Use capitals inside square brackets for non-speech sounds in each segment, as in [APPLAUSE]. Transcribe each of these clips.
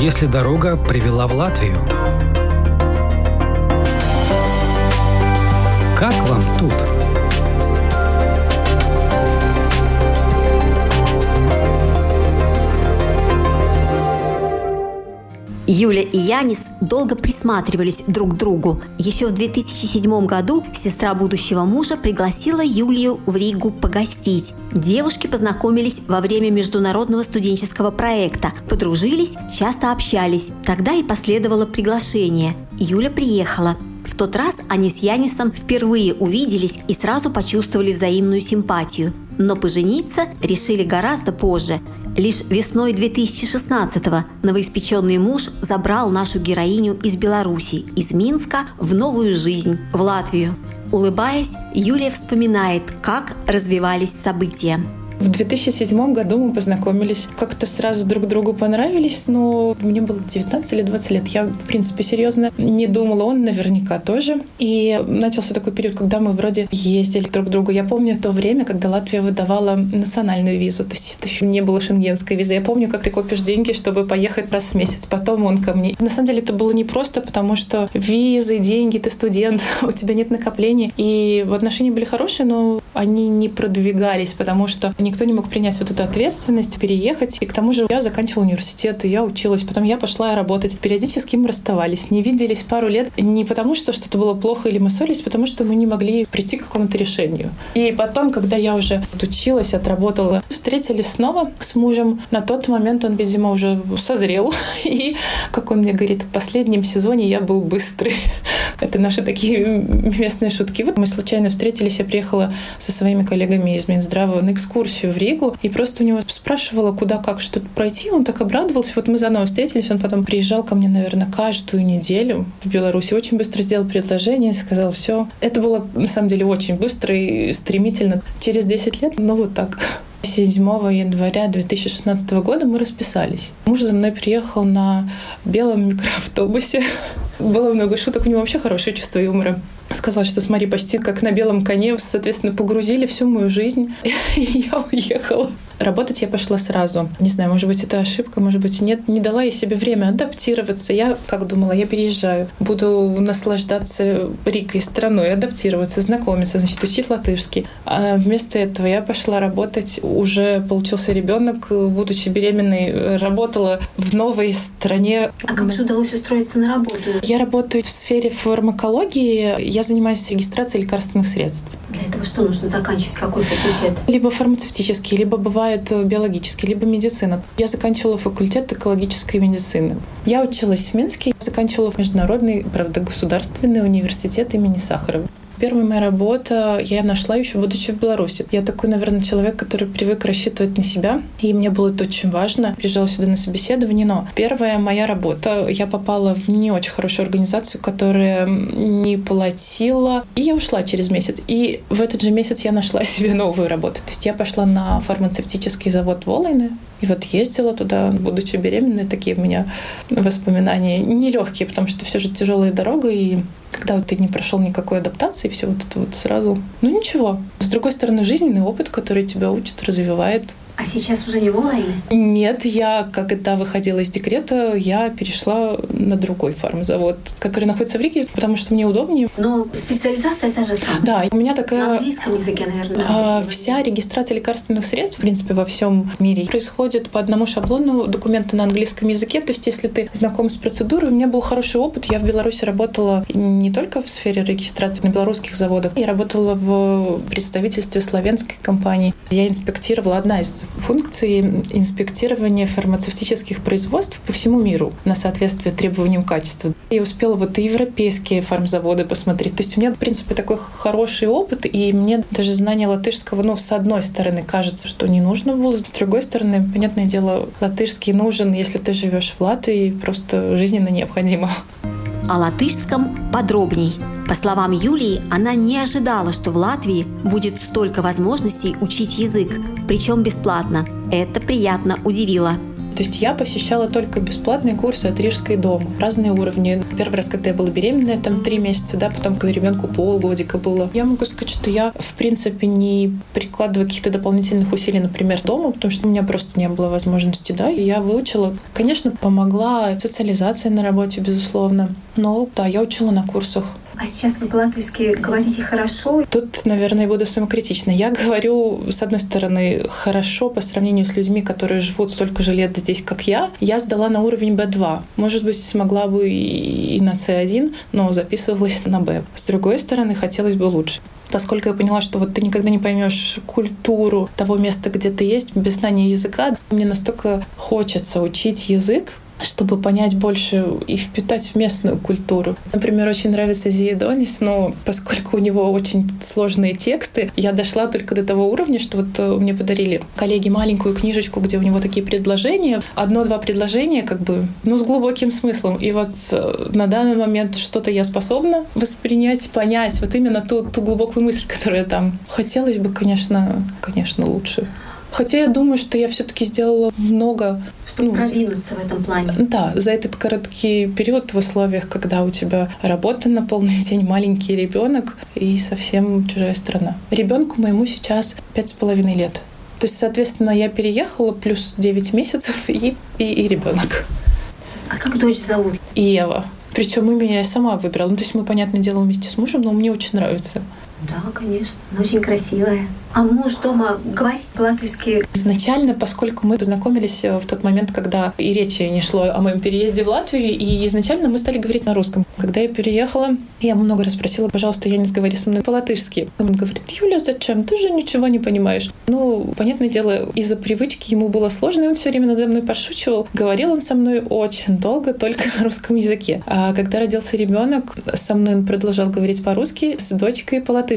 если дорога привела в Латвию? Как вам тут? Юля и Янис долго присматривались друг к другу. Еще в 2007 году сестра будущего мужа пригласила Юлию в Ригу погостить. Девушки познакомились во время международного студенческого проекта, подружились, часто общались. Тогда и последовало приглашение. Юля приехала. В тот раз они с Янисом впервые увиделись и сразу почувствовали взаимную симпатию. Но пожениться решили гораздо позже. Лишь весной 2016-го новоиспеченный муж забрал нашу героиню из Беларуси, из Минска, в новую жизнь, в Латвию. Улыбаясь, Юлия вспоминает, как развивались события. В 2007 году мы познакомились, как-то сразу друг другу понравились, но мне было 19 или 20 лет. Я, в принципе, серьезно не думала, он наверняка тоже. И начался такой период, когда мы вроде ездили друг к другу. Я помню то время, когда Латвия выдавала национальную визу, то есть это еще не было шенгенской визы. Я помню, как ты копишь деньги, чтобы поехать раз в месяц. Потом он ко мне. На самом деле это было непросто, потому что визы, деньги, ты студент, [LAUGHS] у тебя нет накоплений. И отношения были хорошие, но они не продвигались, потому что никто не мог принять вот эту ответственность, переехать. И к тому же я заканчивала университет, я училась. Потом я пошла работать. Периодически мы расставались. Не виделись пару лет не потому, что что-то было плохо или мы ссорились, потому что мы не могли прийти к какому-то решению. И потом, когда я уже отучилась, отработала, встретились снова с мужем. На тот момент он, видимо, уже созрел. [LAUGHS] И, как он мне говорит, в последнем сезоне я был быстрый. [LAUGHS] Это наши такие местные шутки. Вот мы случайно встретились, я приехала со своими коллегами из Минздрава на экскурсию в Ригу и просто у него спрашивала, куда, как, что пройти. Он так обрадовался. Вот мы заново встретились, он потом приезжал ко мне, наверное, каждую неделю в Беларуси. Очень быстро сделал предложение, сказал все. Это было, на самом деле, очень быстро и стремительно. Через 10 лет, ну вот так. 7 января 2016 года мы расписались. Муж за мной приехал на белом микроавтобусе. [LAUGHS] Было много шуток, у него вообще хорошее чувство юмора сказал, что смотри, почти как на белом коне, соответственно, погрузили всю мою жизнь, [LAUGHS] и я уехала. Работать я пошла сразу. Не знаю, может быть, это ошибка, может быть, нет. Не дала я себе время адаптироваться. Я, как думала, я переезжаю. Буду наслаждаться Рикой страной, адаптироваться, знакомиться, значит, учить латышский. А вместо этого я пошла работать. Уже получился ребенок, будучи беременной, работала в новой стране. А как же удалось устроиться на работу? Я работаю в сфере фармакологии. Я занимаюсь регистрацией лекарственных средств. Для этого что нужно заканчивать? Какой факультет? Либо фармацевтический, либо бывает бывает э, биологический, либо медицина. Я заканчивала факультет экологической медицины. Я училась в Минске, заканчивала международный, правда, государственный университет имени Сахарова. Первая моя работа я нашла еще будучи в Беларуси. Я такой, наверное, человек, который привык рассчитывать на себя, и мне было это очень важно. Приезжала сюда на собеседование, но первая моя работа, я попала в не очень хорошую организацию, которая не платила, и я ушла через месяц. И в этот же месяц я нашла [LAUGHS] себе новую работу. То есть я пошла на фармацевтический завод Волойны, и вот ездила туда, будучи беременной, такие у меня воспоминания нелегкие, потому что все же тяжелая дорога, и когда вот ты не прошел никакой адаптации, все вот это вот сразу, ну ничего. С другой стороны, жизненный опыт, который тебя учит, развивает, а сейчас уже не в онлайне? Нет, я, когда выходила из декрета, я перешла на другой фармзавод, который находится в Риге, потому что мне удобнее. Но специализация та же самая? Да, у меня такая... На английском языке, наверное. А, вся регистрация лекарственных средств, в принципе, во всем мире происходит по одному шаблону документы на английском языке. То есть, если ты знаком с процедурой, у меня был хороший опыт. Я в Беларуси работала не только в сфере регистрации на белорусских заводах. Я работала в представительстве славянской компании. Я инспектировала одна из функции инспектирования фармацевтических производств по всему миру на соответствие требованиям качества. Я успела вот и европейские фармзаводы посмотреть. То есть у меня, в принципе, такой хороший опыт, и мне даже знание латышского, ну, с одной стороны, кажется, что не нужно было, с другой стороны, понятное дело, латышский нужен, если ты живешь в Латвии, просто жизненно необходимо. О латышском подробней. По словам Юлии, она не ожидала, что в Латвии будет столько возможностей учить язык, причем бесплатно. Это приятно удивило. То есть я посещала только бесплатные курсы от Рижской дома, разные уровни. Первый раз, когда я была беременная, там три месяца, да, потом, когда ребенку полгодика было. Я могу сказать, что я, в принципе, не прикладываю каких-то дополнительных усилий, например, дома, потому что у меня просто не было возможности, да, и я выучила. Конечно, помогла социализация на работе, безусловно. Но да, я учила на курсах. А сейчас вы по-латвийски говорите хорошо? Тут, наверное, буду самокритична. Я говорю, с одной стороны, хорошо по сравнению с людьми, которые живут столько же лет здесь, как я. Я сдала на уровень B2. Может быть, смогла бы и на C1, но записывалась на B. С другой стороны, хотелось бы лучше поскольку я поняла, что вот ты никогда не поймешь культуру того места, где ты есть, без знания языка, мне настолько хочется учить язык, чтобы понять больше и впитать в местную культуру. Например, очень нравится Зиедонис, но поскольку у него очень сложные тексты, я дошла только до того уровня, что вот э, мне подарили коллеги маленькую книжечку, где у него такие предложения, одно-два предложения, как бы, ну, с глубоким смыслом. И вот э, на данный момент что-то я способна воспринять, понять, вот именно ту, ту глубокую мысль, которая там. Хотелось бы, конечно, конечно, лучше. Хотя я думаю, что я все-таки сделала много. Чтобы ну, продвинуться в этом плане. Да, за этот короткий период в условиях, когда у тебя работа на полный [LAUGHS] день, маленький ребенок и совсем чужая страна. Ребенку моему сейчас пять с половиной лет. То есть, соответственно, я переехала плюс 9 месяцев и, и, и ребенок. А как дочь зовут? Ева. Причем имя я сама выбирала. Ну, то есть мы, понятное дело, вместе с мужем, но мне очень нравится. Да, конечно. Очень красивая. А муж дома говорит по-латвийски? Изначально, поскольку мы познакомились э, в тот момент, когда и речи не шло о моем переезде в Латвию, и изначально мы стали говорить на русском. Когда я переехала, я много раз просила, пожалуйста, Янис, говори со мной по-латышски. Он говорит, Юля, зачем? Ты же ничего не понимаешь. Ну, понятное дело, из-за привычки ему было сложно, и он все время надо мной подшучивал. Говорил он со мной очень долго только на русском языке. А когда родился ребенок, со мной он продолжал говорить по-русски, с дочкой по-латышски.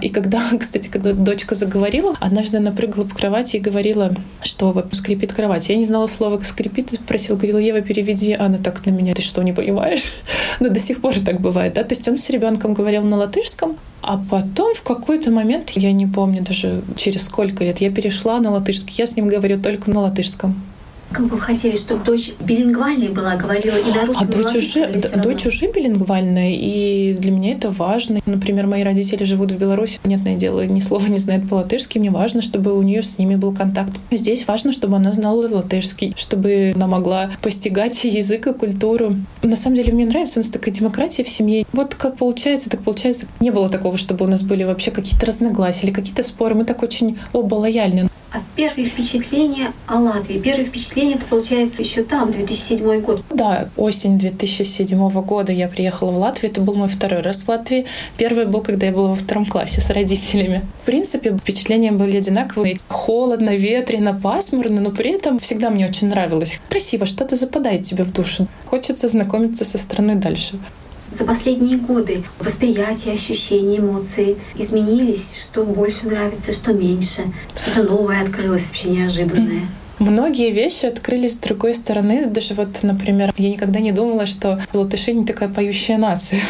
И когда, [LAUGHS] кстати, когда дочка заговорила. Однажды она прыгала по кровати и говорила, что вот скрипит кровать. Я не знала слова «скрипит», и спросила, говорила, Ева, переведи. Она так на меня, ты что, не понимаешь? [LAUGHS] Но до сих пор так бывает, да? То есть он с ребенком говорил на латышском, а потом в какой-то момент, я не помню даже через сколько лет, я перешла на латышский. Я с ним говорю только на латышском как бы хотели, чтобы дочь билингвальной была, говорила и на русском, а дочь уже, дочь уже билингвальная, и для меня это важно. Например, мои родители живут в Беларуси, понятное дело, ни слова не знает по-латышски, мне важно, чтобы у нее с ними был контакт. Здесь важно, чтобы она знала латышский, чтобы она могла постигать язык и культуру. На самом деле мне нравится, у нас такая демократия в семье. Вот как получается, так получается. Не было такого, чтобы у нас были вообще какие-то разногласия или какие-то споры. Мы так очень оба лояльны. А первые впечатления о Латвии, первые впечатления, это получается еще там, 2007 год. Да, осень 2007 года я приехала в Латвию. Это был мой второй раз в Латвии. Первый был, когда я была во втором классе с родителями. В принципе, впечатления были одинаковые. Холодно, ветрено, пасмурно, но при этом всегда мне очень нравилось. Красиво, что-то западает тебе в душу. Хочется знакомиться со страной дальше за последние годы восприятие, ощущения, эмоции изменились, что больше нравится, что меньше, что-то новое открылось, вообще неожиданное. Многие вещи открылись с другой стороны. Даже вот, например, я никогда не думала, что латыши не такая поющая нация.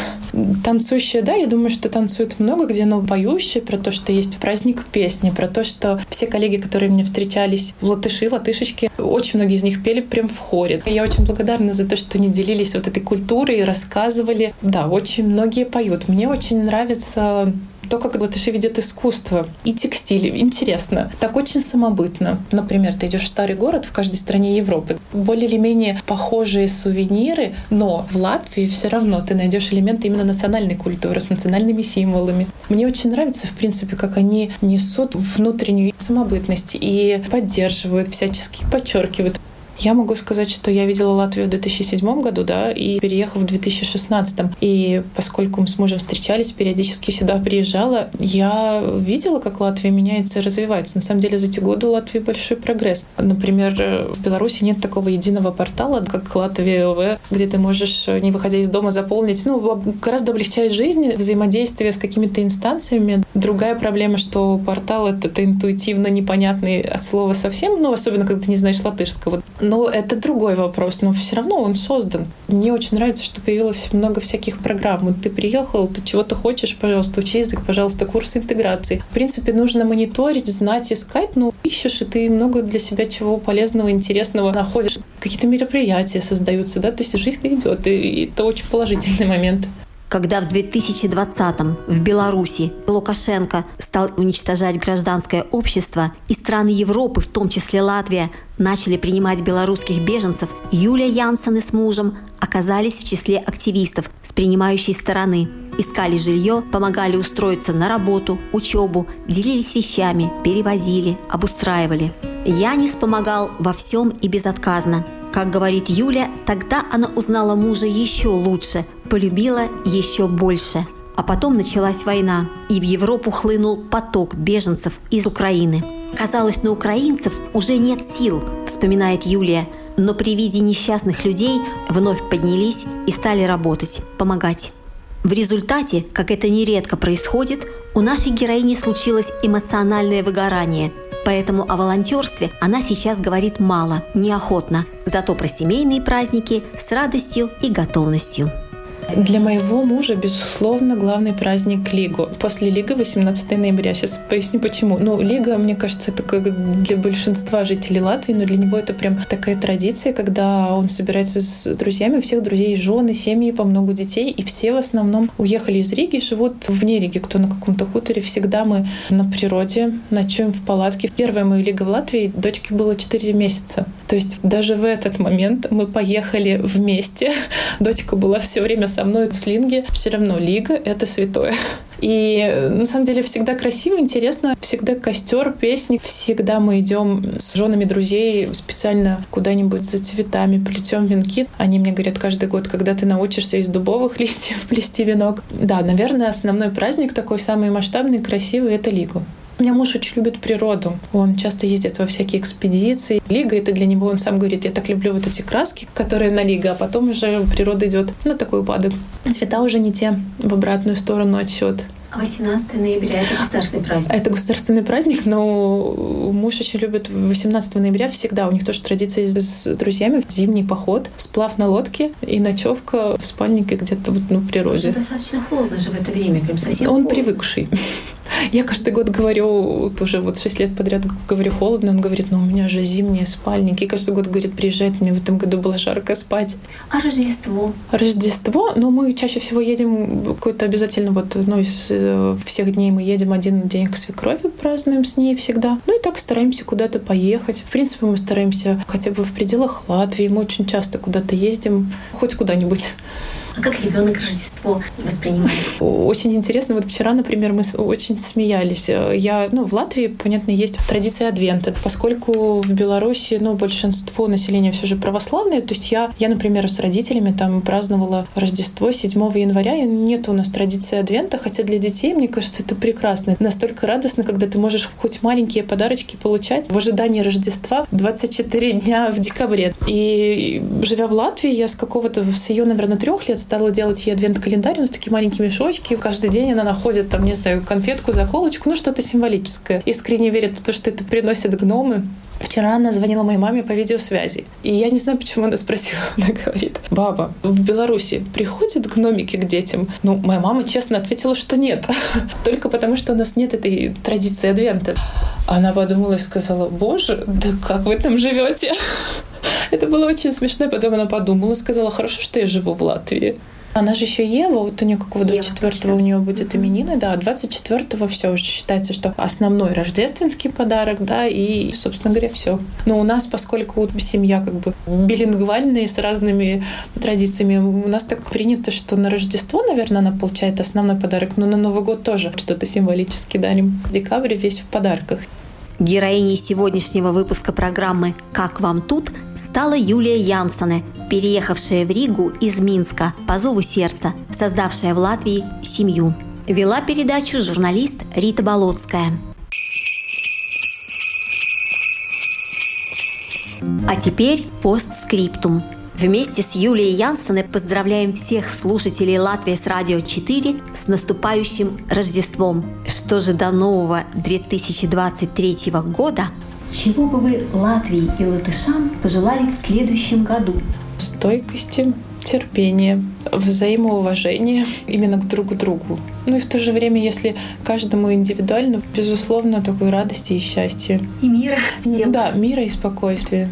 Танцующая, да, я думаю, что танцуют много где, но поющие про то, что есть праздник песни, про то, что все коллеги, которые мне встречались, латыши, латышечки, очень многие из них пели прям в хоре. Я очень благодарна за то, что они делились вот этой культурой рассказывали. Да, очень многие поют. Мне очень нравится то, как латыши видят искусство и текстиль. Интересно. Так очень самобытно. Например, ты идешь в старый город в каждой стране Европы. Более или менее похожие сувениры, но в Латвии все равно ты найдешь элементы именно национальной культуры с национальными символами. Мне очень нравится, в принципе, как они несут внутреннюю самобытность и поддерживают, всячески подчеркивают. Я могу сказать, что я видела Латвию в 2007 году, да, и переехав в 2016. И поскольку мы с мужем встречались, периодически сюда приезжала, я видела, как Латвия меняется и развивается. На самом деле за эти годы у Латвии большой прогресс. Например, в Беларуси нет такого единого портала, как Латвия ЛВ, где ты можешь, не выходя из дома, заполнить. Ну, гораздо облегчает жизнь, взаимодействие с какими-то инстанциями. Другая проблема, что портал — это, это интуитивно непонятный от слова совсем, ну, особенно когда ты не знаешь латышского Но это другой вопрос, но все равно он создан. Мне очень нравится, что появилось много всяких программ. Вот ты приехал, ты чего-то хочешь, пожалуйста, учи язык, пожалуйста, курс интеграции. В принципе, нужно мониторить, знать, искать, но ищешь, и ты много для себя чего полезного, интересного находишь. Какие-то мероприятия создаются, да, то есть жизнь идет, и это очень положительный момент когда в 2020-м в Беларуси Лукашенко стал уничтожать гражданское общество, и страны Европы, в том числе Латвия, начали принимать белорусских беженцев, Юлия Янсен с мужем оказались в числе активистов с принимающей стороны. Искали жилье, помогали устроиться на работу, учебу, делились вещами, перевозили, обустраивали. Янис помогал во всем и безотказно. Как говорит Юля, тогда она узнала мужа еще лучше, полюбила еще больше. А потом началась война, и в Европу хлынул поток беженцев из Украины. Казалось, на украинцев уже нет сил, вспоминает Юлия, но при виде несчастных людей вновь поднялись и стали работать, помогать. В результате, как это нередко происходит, у нашей героини случилось эмоциональное выгорание – Поэтому о волонтерстве она сейчас говорит мало, неохотно, зато про семейные праздники с радостью и готовностью. Для моего мужа, безусловно, главный праздник Лигу. После Лига 18 ноября. Сейчас поясню почему. Ну, Лига, мне кажется, это как для большинства жителей Латвии, но для него это прям такая традиция, когда он собирается с друзьями, у всех друзей жены, семьи, по много детей, и все в основном уехали из Риги, живут вне Риги, кто на каком-то хуторе. Всегда мы на природе, ночуем в палатке. Первая моя Лига в Латвии, дочке было 4 месяца. То есть даже в этот момент мы поехали вместе. [LAUGHS] Дочка была все время со мной в слинге. Все равно лига — это святое. И на самом деле всегда красиво, интересно, всегда костер, песни. Всегда мы идем с женами друзей специально куда-нибудь за цветами, плетем венки. Они мне говорят каждый год, когда ты научишься из дубовых [LAUGHS] листьев плести венок. Да, наверное, основной праздник такой самый масштабный, красивый — это Лигу. Меня муж очень любит природу. Он часто ездит во всякие экспедиции. Лига — это для него, он сам говорит, я так люблю вот эти краски, которые на Лига, а потом уже природа идет на такой упадок. Цвета уже не те, в обратную сторону отсчет. 18 ноября — это государственный праздник. Это государственный праздник, но муж очень любит 18 ноября всегда. У них тоже традиция с друзьями в зимний поход, сплав на лодке и ночевка в спальнике где-то вот, ну, в природе. Уже достаточно холодно же в это время, прям совсем Он холодно. привыкший. Я каждый год говорю, уже вот шесть лет подряд говорю холодно, он говорит, ну у меня же зимние спальники. И каждый год говорит, приезжает, мне в этом году было жарко спать. А Рождество? Рождество, ну мы чаще всего едем какой-то обязательно вот, ну из э, всех дней мы едем один день к свекрови, празднуем с ней всегда. Ну и так стараемся куда-то поехать. В принципе, мы стараемся хотя бы в пределах Латвии. Мы очень часто куда-то ездим, хоть куда-нибудь. А как ребенок Рождество воспринимает? Очень интересно. Вот вчера, например, мы очень смеялись. Я, ну, в Латвии, понятно, есть традиция Адвента. Поскольку в Беларуси, ну, большинство населения все же православное, то есть я, я, например, с родителями там праздновала Рождество 7 января, и нет у нас традиции Адвента, хотя для детей, мне кажется, это прекрасно. Настолько радостно, когда ты можешь хоть маленькие подарочки получать в ожидании Рождества 24 дня в декабре. И живя в Латвии, я с какого-то, с ее, наверное, трех лет стала делать ей адвент-календарь, у нас такие маленькие мешочки. Каждый день она находит там, не знаю, конфетку, заколочку, ну что-то символическое. Искренне верит в то, что это приносит гномы. Вчера она звонила моей маме по видеосвязи. И я не знаю, почему она спросила. [LAUGHS] Она говорит, баба, в Беларуси приходят гномики к детям? Ну, моя мама честно ответила, что нет. [LAUGHS] Только потому, что у нас нет этой традиции адвента. Она подумала и сказала, боже, да как вы там живете? [LAUGHS] Это было очень смешно. Потом она подумала и сказала, хорошо, что я живу в Латвии. Она же еще Ева, вот у нее какого 24 у нее будет именины, да, 24 все уже считается, что основной рождественский подарок, да, и, собственно говоря, все. Но у нас, поскольку семья как бы билингвальная с разными традициями, у нас так принято, что на Рождество, наверное, она получает основной подарок, но на Новый год тоже что-то символически дарим. В декабре весь в подарках. Героиней сегодняшнего выпуска программы «Как вам тут» стала Юлия Янсоне, переехавшая в Ригу из Минска по зову сердца, создавшая в Латвии семью. Вела передачу журналист Рита Болотская. А теперь постскриптум – Вместе с Юлией Янсеной поздравляем всех слушателей Латвии с Радио 4 с наступающим Рождеством. Что же до нового 2023 года? Чего бы вы Латвии и латышам пожелали в следующем году? Стойкости, терпения, взаимоуважения именно к друг другу. Ну и в то же время, если каждому индивидуально, безусловно, такой радости и счастья. И мира всем. Да, мира и спокойствия.